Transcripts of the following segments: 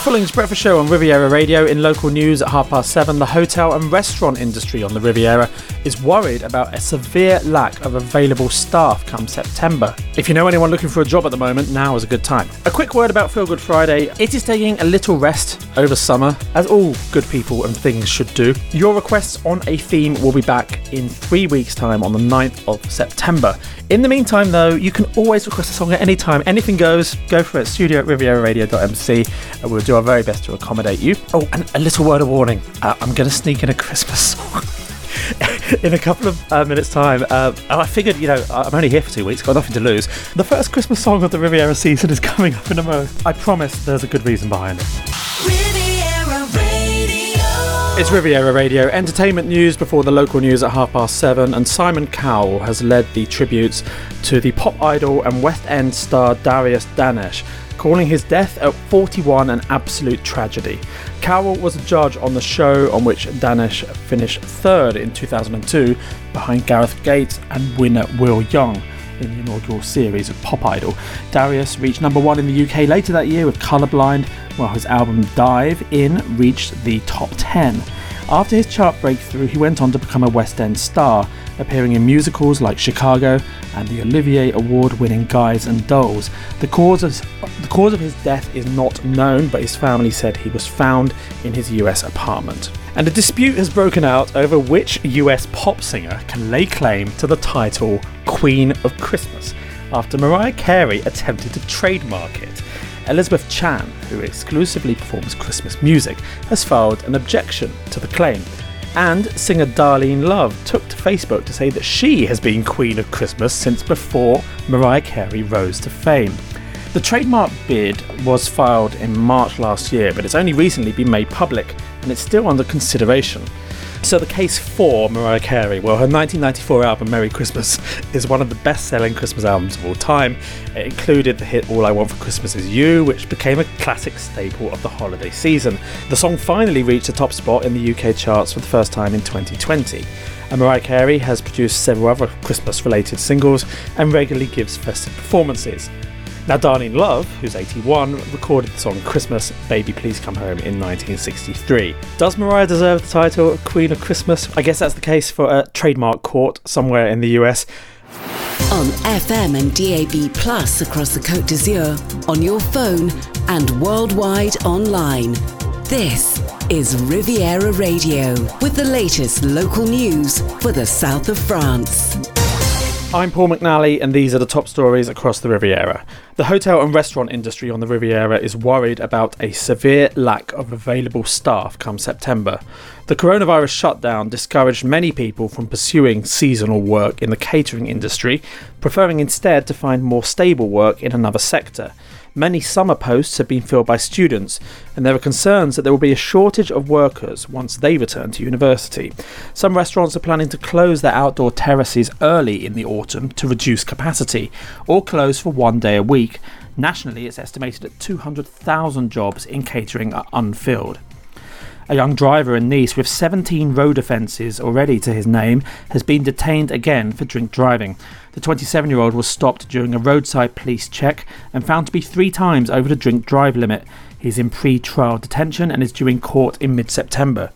Fullings Breakfast Show on Riviera Radio. In local news at half past seven, the hotel and restaurant industry on the Riviera is worried about a severe lack of available staff come September. If you know anyone looking for a job at the moment, now is a good time. A quick word about Feel Good Friday. It is taking a little rest over summer, as all good people and things should do. Your requests on a theme will be back in three weeks' time on the 9th of September. In the meantime, though, you can always request a song at any time. Anything goes. Go for it. Studio at rivieraradio.mc. And we'll do our very best to accommodate you. Oh, and a little word of warning. Uh, I'm going to sneak in a Christmas song. in a couple of uh, minutes' time. Uh, I figured, you know, I'm only here for two weeks, got nothing to lose. The first Christmas song of the Riviera season is coming up in a moment. I promise there's a good reason behind it. It's Riviera Radio. Entertainment news before the local news at half past seven, and Simon Cowell has led the tributes to the pop idol and West End star Darius Danesh, calling his death at 41 an absolute tragedy. Cowell was a judge on the show on which Danesh finished third in 2002 behind Gareth Gates and winner Will Young in the inaugural series of Pop Idol. Darius reached number one in the UK later that year with Colourblind, while his album Dive In reached the top 10. After his chart breakthrough, he went on to become a West End star, appearing in musicals like Chicago and the Olivier Award winning Guys and Dolls. The cause, of, the cause of his death is not known, but his family said he was found in his US apartment. And a dispute has broken out over which US pop singer can lay claim to the title Queen of Christmas after Mariah Carey attempted to trademark it. Elizabeth Chan, who exclusively performs Christmas music, has filed an objection to the claim. And singer Darlene Love took to Facebook to say that she has been Queen of Christmas since before Mariah Carey rose to fame. The trademark bid was filed in March last year, but it's only recently been made public and it's still under consideration. So, the case for Mariah Carey, well, her 1994 album Merry Christmas is one of the best selling Christmas albums of all time. It included the hit All I Want for Christmas Is You, which became a classic staple of the holiday season. The song finally reached the top spot in the UK charts for the first time in 2020. And Mariah Carey has produced several other Christmas related singles and regularly gives festive performances. Now, Darlene Love, who's 81, recorded the song Christmas, Baby Please Come Home in 1963. Does Mariah deserve the title Queen of Christmas? I guess that's the case for a trademark court somewhere in the US. On FM and DAB Plus across the Côte d'Azur, on your phone, and worldwide online. This is Riviera Radio with the latest local news for the south of France. I'm Paul McNally, and these are the top stories across the Riviera. The hotel and restaurant industry on the Riviera is worried about a severe lack of available staff come September. The coronavirus shutdown discouraged many people from pursuing seasonal work in the catering industry, preferring instead to find more stable work in another sector. Many summer posts have been filled by students, and there are concerns that there will be a shortage of workers once they return to university. Some restaurants are planning to close their outdoor terraces early in the autumn to reduce capacity, or close for one day a week. Nationally, it's estimated that 200,000 jobs in catering are unfilled. A young driver in Nice with 17 road offences already to his name has been detained again for drink driving. The 27 year old was stopped during a roadside police check and found to be three times over the drink drive limit. He's in pre trial detention and is due in court in mid September.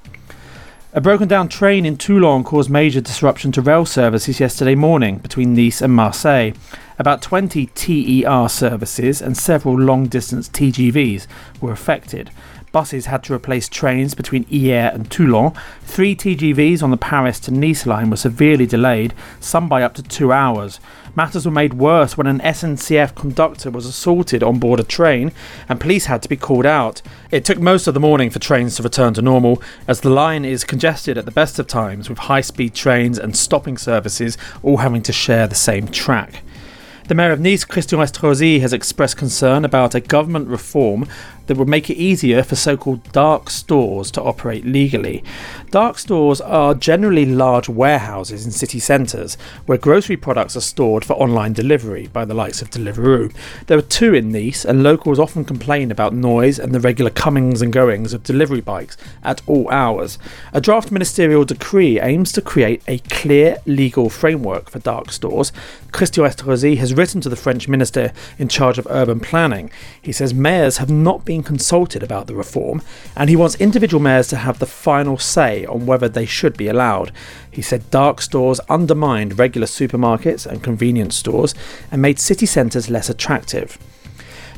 A broken down train in Toulon caused major disruption to rail services yesterday morning between Nice and Marseille. About 20 TER services and several long distance TGVs were affected. Buses had to replace trains between Hyères and Toulon. Three TGVs on the Paris to Nice line were severely delayed, some by up to two hours. Matters were made worse when an SNCF conductor was assaulted on board a train and police had to be called out. It took most of the morning for trains to return to normal, as the line is congested at the best of times with high speed trains and stopping services all having to share the same track. The Mayor of Nice, Christian Estrosi, has expressed concern about a government reform that would make it easier for so called dark stores to operate legally. Dark stores are generally large warehouses in city centres where grocery products are stored for online delivery by the likes of Deliveroo. There are two in Nice, and locals often complain about noise and the regular comings and goings of delivery bikes at all hours. A draft ministerial decree aims to create a clear legal framework for dark stores. Christian Estrosi has written to the French minister in charge of urban planning. He says mayors have not been consulted about the reform, and he wants individual mayors to have the final say on whether they should be allowed. He said dark stores undermined regular supermarkets and convenience stores and made city centres less attractive.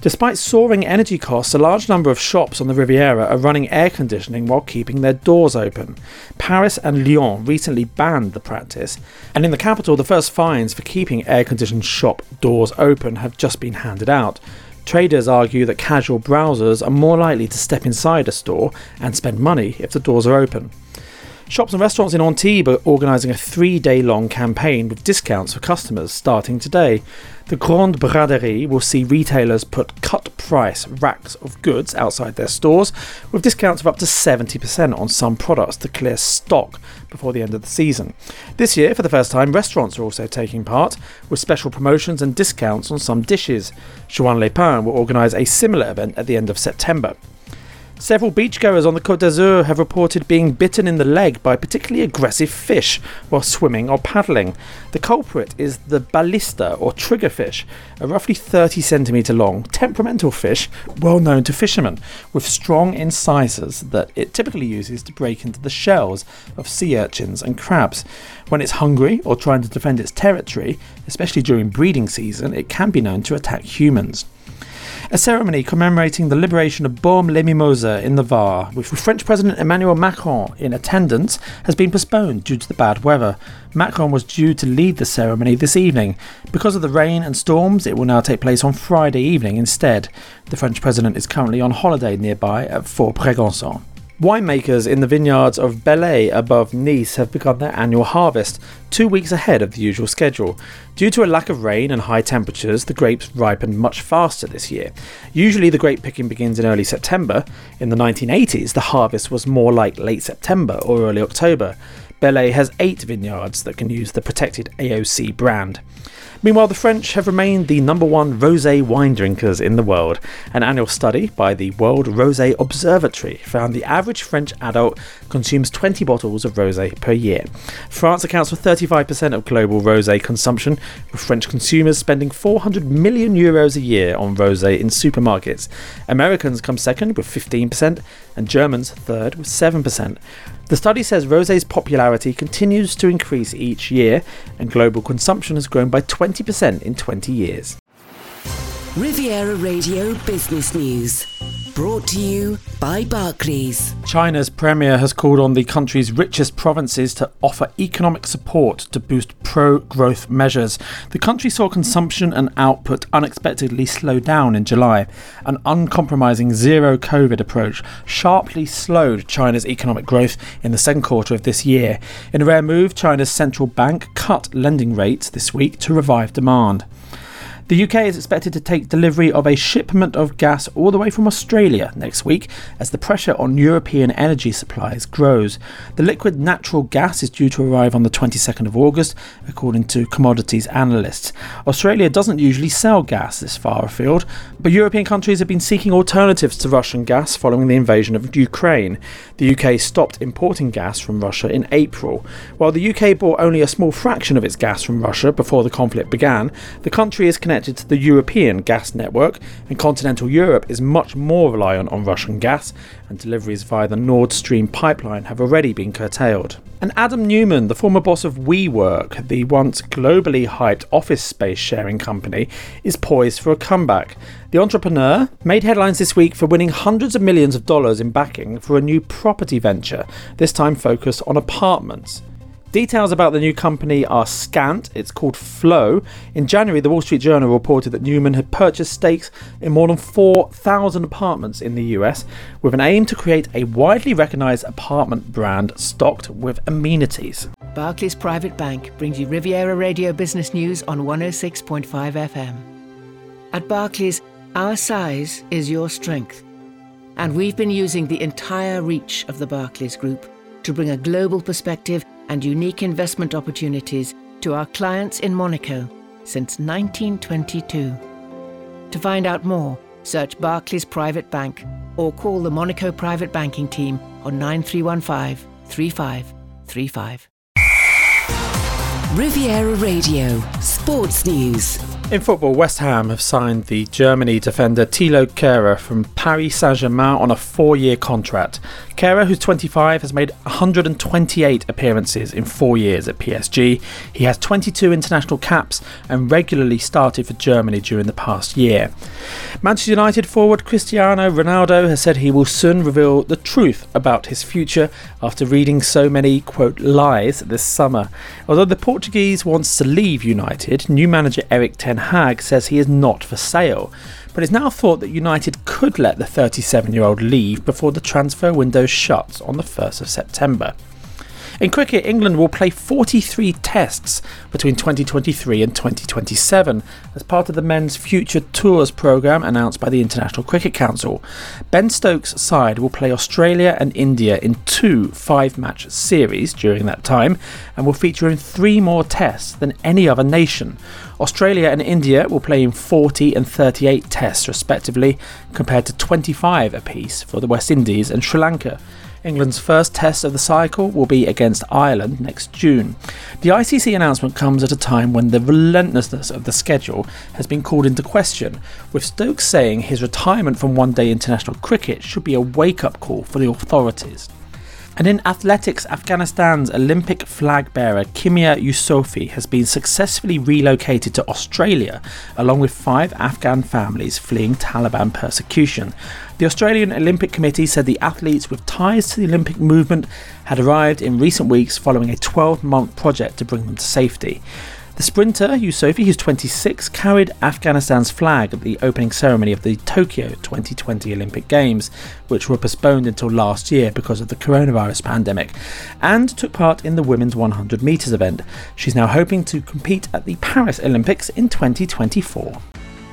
Despite soaring energy costs, a large number of shops on the Riviera are running air conditioning while keeping their doors open. Paris and Lyon recently banned the practice, and in the capital, the first fines for keeping air conditioned shop doors open have just been handed out. Traders argue that casual browsers are more likely to step inside a store and spend money if the doors are open. Shops and restaurants in Antibes are organising a three day long campaign with discounts for customers starting today. The Grande Braderie will see retailers put cut price racks of goods outside their stores with discounts of up to 70% on some products to clear stock before the end of the season. This year, for the first time, restaurants are also taking part with special promotions and discounts on some dishes. Juan-les-Pins will organise a similar event at the end of September. Several beachgoers on the Côte d'Azur have reported being bitten in the leg by particularly aggressive fish while swimming or paddling. The culprit is the balista or triggerfish, a roughly 30 centimetre long, temperamental fish well known to fishermen, with strong incisors that it typically uses to break into the shells of sea urchins and crabs. When it's hungry or trying to defend its territory, especially during breeding season, it can be known to attack humans. A ceremony commemorating the liberation of Bormes-les-Mimosas in the Var, with French President Emmanuel Macron in attendance, has been postponed due to the bad weather. Macron was due to lead the ceremony this evening. Because of the rain and storms, it will now take place on Friday evening instead. The French president is currently on holiday nearby at Fort Brégançon. Winemakers in the vineyards of Bellet above Nice have begun their annual harvest, two weeks ahead of the usual schedule. Due to a lack of rain and high temperatures, the grapes ripened much faster this year. Usually, the grape picking begins in early September. In the 1980s, the harvest was more like late September or early October. Bellet has eight vineyards that can use the protected AOC brand. Meanwhile, the French have remained the number one rosé wine drinkers in the world. An annual study by the World Rosé Observatory found the average French adult consumes 20 bottles of rosé per year. France accounts for 35% of global rosé consumption, with French consumers spending 400 million euros a year on rosé in supermarkets. Americans come second with 15%, and Germans third with 7%. The study says rosé's popularity continues to increase each year, and global consumption has grown by 20% in 20 years. Riviera Radio Business News. Brought to you by Barclays. China's premier has called on the country's richest provinces to offer economic support to boost pro growth measures. The country saw consumption and output unexpectedly slow down in July. An uncompromising zero COVID approach sharply slowed China's economic growth in the second quarter of this year. In a rare move, China's central bank cut lending rates this week to revive demand. The UK is expected to take delivery of a shipment of gas all the way from Australia next week as the pressure on European energy supplies grows. The liquid natural gas is due to arrive on the 22nd of August, according to commodities analysts. Australia doesn't usually sell gas this far afield, but European countries have been seeking alternatives to Russian gas following the invasion of Ukraine. The UK stopped importing gas from Russia in April. While the UK bought only a small fraction of its gas from Russia before the conflict began, the country is connected to the European gas network, and continental Europe is much more reliant on Russian gas, and deliveries via the Nord Stream pipeline have already been curtailed. And Adam Neumann, the former boss of WeWork, the once globally hyped office space sharing company, is poised for a comeback. The entrepreneur made headlines this week for winning hundreds of millions of dollars in backing for a new property venture, this time focused on apartments. Details about the new company are scant. It's called Flow. In January, the Wall Street Journal reported that Neumann had purchased stakes in more than 4,000 apartments in the US with an aim to create a widely recognized apartment brand stocked with amenities. Barclays Private Bank brings you Riviera Radio Business News on 106.5 FM. At Barclays, our size is your strength. And we've been using the entire reach of the Barclays Group to bring a global perspective and unique investment opportunities to our clients in Monaco since 1922. To find out more, search Barclays Private Bank or call the Monaco Private Banking Team on 9315 3535. Riviera Radio Sports News. In football, West Ham have signed the Germany defender Thilo Kehrer from Paris Saint-Germain on a four-year contract. Kehrer, who's 25, has made 128 appearances in four years at PSG. He has 22 international caps and regularly started for Germany during the past year. Manchester United forward Cristiano Ronaldo has said he will soon reveal the truth about his future after reading so many, quote, lies this summer. Although the Portuguese wants to leave United, new manager Erik Ten Hag says he is not for sale but it's now thought that United could let the 37 year old leave before the transfer window shuts on the 1st of September. In cricket, England will play 43 tests between 2023 and 2027 as part of the Men's Future Tours programme announced by the International Cricket Council. Ben Stokes' side will play Australia and India in two five match series during that time and will feature in three more tests than any other nation. Australia and India will play in 40 and 38 tests respectively, compared to 25 apiece for the West Indies and Sri Lanka. England's first test of the cycle will be against Ireland next June. The ICC announcement comes at a time when the relentlessness of the schedule has been called into question, with Stokes saying his retirement from one day international cricket should be a wake up call for the authorities. And in athletics, Afghanistan's Olympic flag bearer Kimia Yousofi has been successfully relocated to Australia, along with five Afghan families fleeing Taliban persecution. The Australian Olympic Committee said the athletes with ties to the Olympic movement had arrived in recent weeks following a 12 month project to bring them to safety. The sprinter, Yousofi, who's 26, carried Afghanistan's flag at the opening ceremony of the Tokyo 2020 Olympic Games, which were postponed until last year because of the coronavirus pandemic, and took part in the women's 100 metres event. She's now hoping to compete at the Paris Olympics in 2024.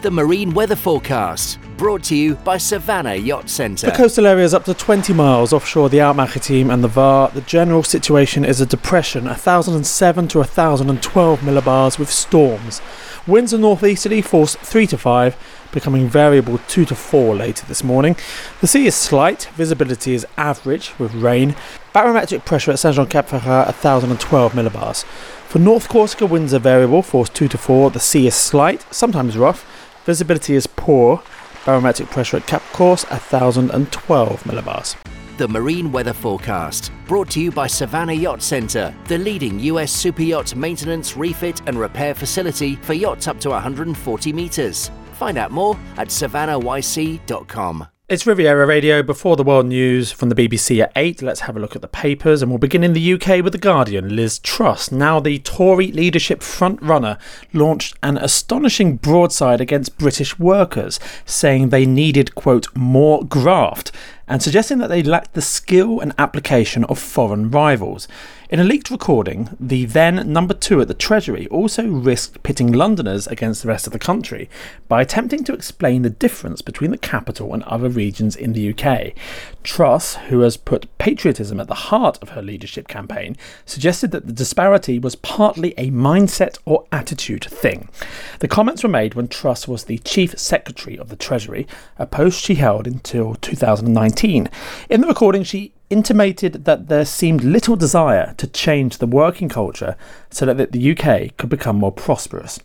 The marine weather forecast, brought to you by Savannah Yacht Centre. The coastal area is up to 20 miles offshore the Alpes-Maritimes and the Var, the general situation is a depression, 1007 to 1012 millibars with storms. Winds are northeasterly, force 3 to 5, becoming variable 2 to 4 later this morning. The sea is slight, visibility is average with rain. Barometric pressure at Saint Jean Cap Ferrat 1012 millibars. For North Corsica, winds are variable, force 2 to 4. The sea is slight, sometimes rough. Visibility is poor. Barometric pressure at Cap Corse 1012 millibars. The marine weather forecast, brought to you by Savannah Yacht Centre, the leading US super yacht maintenance, refit, and repair facility for yachts up to 140 metres. Find out more at savannahYC.com. It's Riviera Radio before the world news from the BBC at 8. Let's have a look at the papers and we'll begin in the UK with The Guardian. Liz Truss, now the Tory leadership frontrunner, launched an astonishing broadside against British workers, saying they needed, quote, more graft and suggesting that they lacked the skill and application of foreign rivals. In a leaked recording, the then number two at the Treasury also risked pitting Londoners against the rest of the country by attempting to explain the difference between the capital and other regions in the UK. Truss, who has put patriotism at the heart of her leadership campaign, suggested that the disparity was partly a mindset or attitude thing. The comments were made when Truss was the Chief Secretary of the Treasury, a post she held until 2019. In the recording, she intimated that there seemed little desire to change the working culture so that the UK could become more prosperous.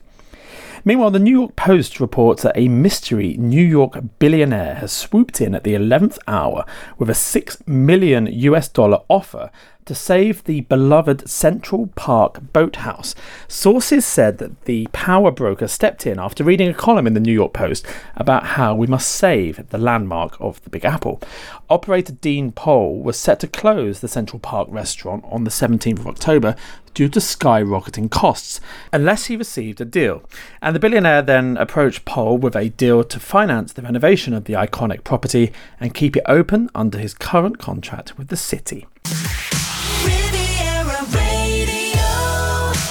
Meanwhile, the New York Post reports that a mystery New York billionaire has swooped in at the 11th hour with a 6 million US dollar offer to save the beloved Central Park boathouse. Sources said that the power broker stepped in after reading a column in the New York Post about how we must save the landmark of the Big Apple. Operator Dean Pohl was set to close the Central Park restaurant on the 17th of October due to skyrocketing costs, unless he received a deal. And the billionaire then approached Pohl with a deal to finance the renovation of the iconic property and keep it open under his current contract with the city.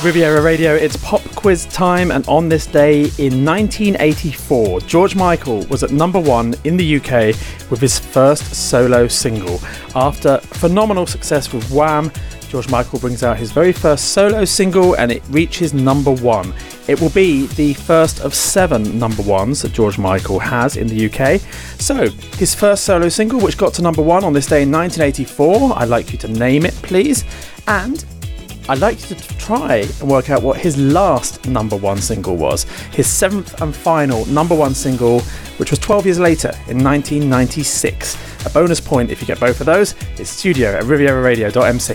Riviera Radio, it's pop quiz time, and on this day in 1984, George Michael was at number one in the UK with his first solo single. After phenomenal success with Wham, George Michael brings out his very first solo single and it reaches number one. It will be the first of seven number ones that George Michael has in the UK. So, his first solo single, which got to number one on this day in 1984, I'd like you to name it, please. And I'd like you to try and work out what his last number one single was. His seventh and final number one single, which was 12 years later in 1996. A bonus point if you get both of those. It's studio at rivieraradio.mc.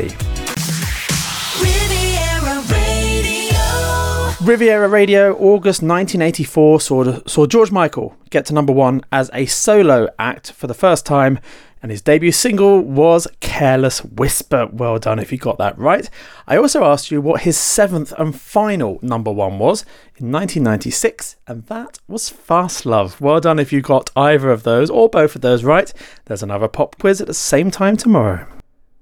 Riviera Radio. Riviera Radio, August 1984, saw, saw George Michael get to number one as a solo act for the first time, and his debut single was Careless Whisper. Well done if you got that right. I also asked you what his seventh and final number one was in 1996, and that was Fastlove. Well done if you got either of those or both of those right. There's another pop quiz at the same time tomorrow.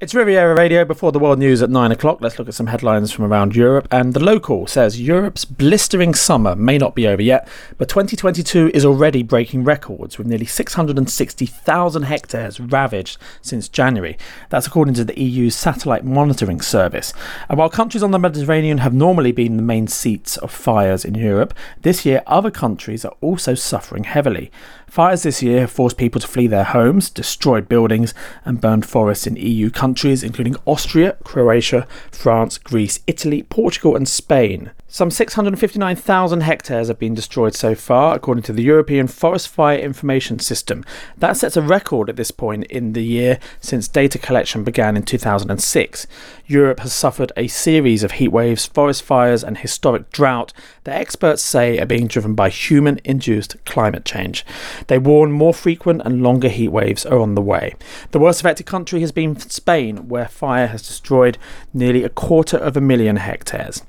It's Riviera Radio before the world news at 9 o'clock. Let's look at some headlines from around Europe. And the local says Europe's blistering summer may not be over yet, but 2022 is already breaking records with nearly 660,000 hectares ravaged since January. That's according to the EU's satellite monitoring service. And while countries on the Mediterranean have normally been the main seats of fires in Europe, this year other countries are also suffering heavily. Fires this year have forced people to flee their homes, destroyed buildings, and burned forests in EU countries, including Austria, Croatia, France, Greece, Italy, Portugal, and Spain. Some 659,000 hectares have been destroyed so far, according to the European Forest Fire Information System. That sets a record at this point in the year since data collection began in 2006. Europe has suffered a series of heat waves, forest fires, and historic drought that experts say are being driven by human induced climate change. They warn more frequent and longer heat waves are on the way. The worst affected country has been Spain, where fire has destroyed nearly a quarter of a million hectares.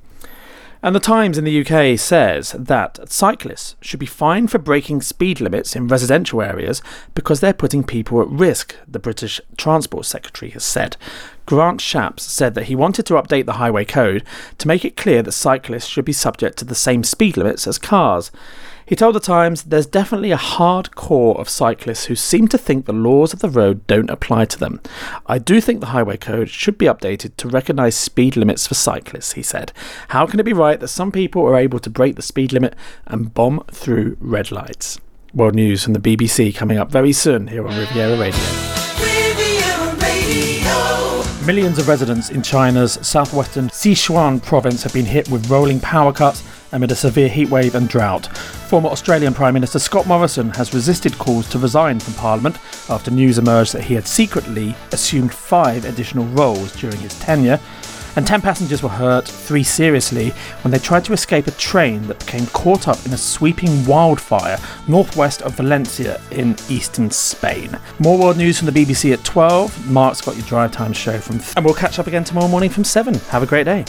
And the Times in the UK says that cyclists should be fined for breaking speed limits in residential areas because they're putting people at risk, the British Transport Secretary has said. Grant Shapps said that he wanted to update the highway code to make it clear that cyclists should be subject to the same speed limits as cars. He told the Times there's definitely a hard core of cyclists who seem to think the laws of the road don't apply to them. I do think the highway code should be updated to recognise speed limits for cyclists, he said. How can it be right that some people are able to break the speed limit and bomb through red lights? World news from the BBC coming up very soon here on Riviera Radio. Riviera Radio. Millions of residents in China's southwestern Sichuan province have been hit with rolling power cuts amid a severe heatwave and drought. Former Australian Prime Minister Scott Morrison has resisted calls to resign from Parliament after news emerged that he had secretly assumed five additional roles during his tenure. And 10 passengers were hurt, three seriously, when they tried to escape a train that became caught up in a sweeping wildfire northwest of Valencia in eastern Spain. More world news from the BBC at 12. Mark's got your drive time show from. and we'll catch up again tomorrow morning from 7. Have a great day.